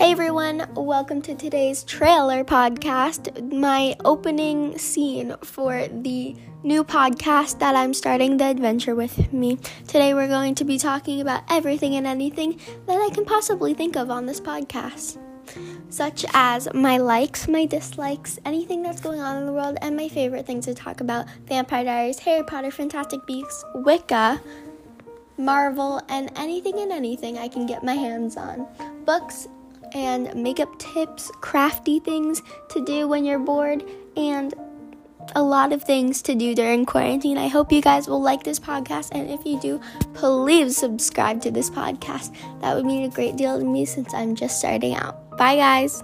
Hey everyone, welcome to today's trailer podcast, my opening scene for the new podcast that I'm starting, The Adventure with Me. Today we're going to be talking about everything and anything that I can possibly think of on this podcast, such as my likes, my dislikes, anything that's going on in the world, and my favorite things to talk about Vampire Diaries, Harry Potter, Fantastic Beasts, Wicca. Marvel, and anything and anything I can get my hands on. Books and makeup tips, crafty things to do when you're bored, and a lot of things to do during quarantine. I hope you guys will like this podcast, and if you do, please subscribe to this podcast. That would mean a great deal to me since I'm just starting out. Bye, guys.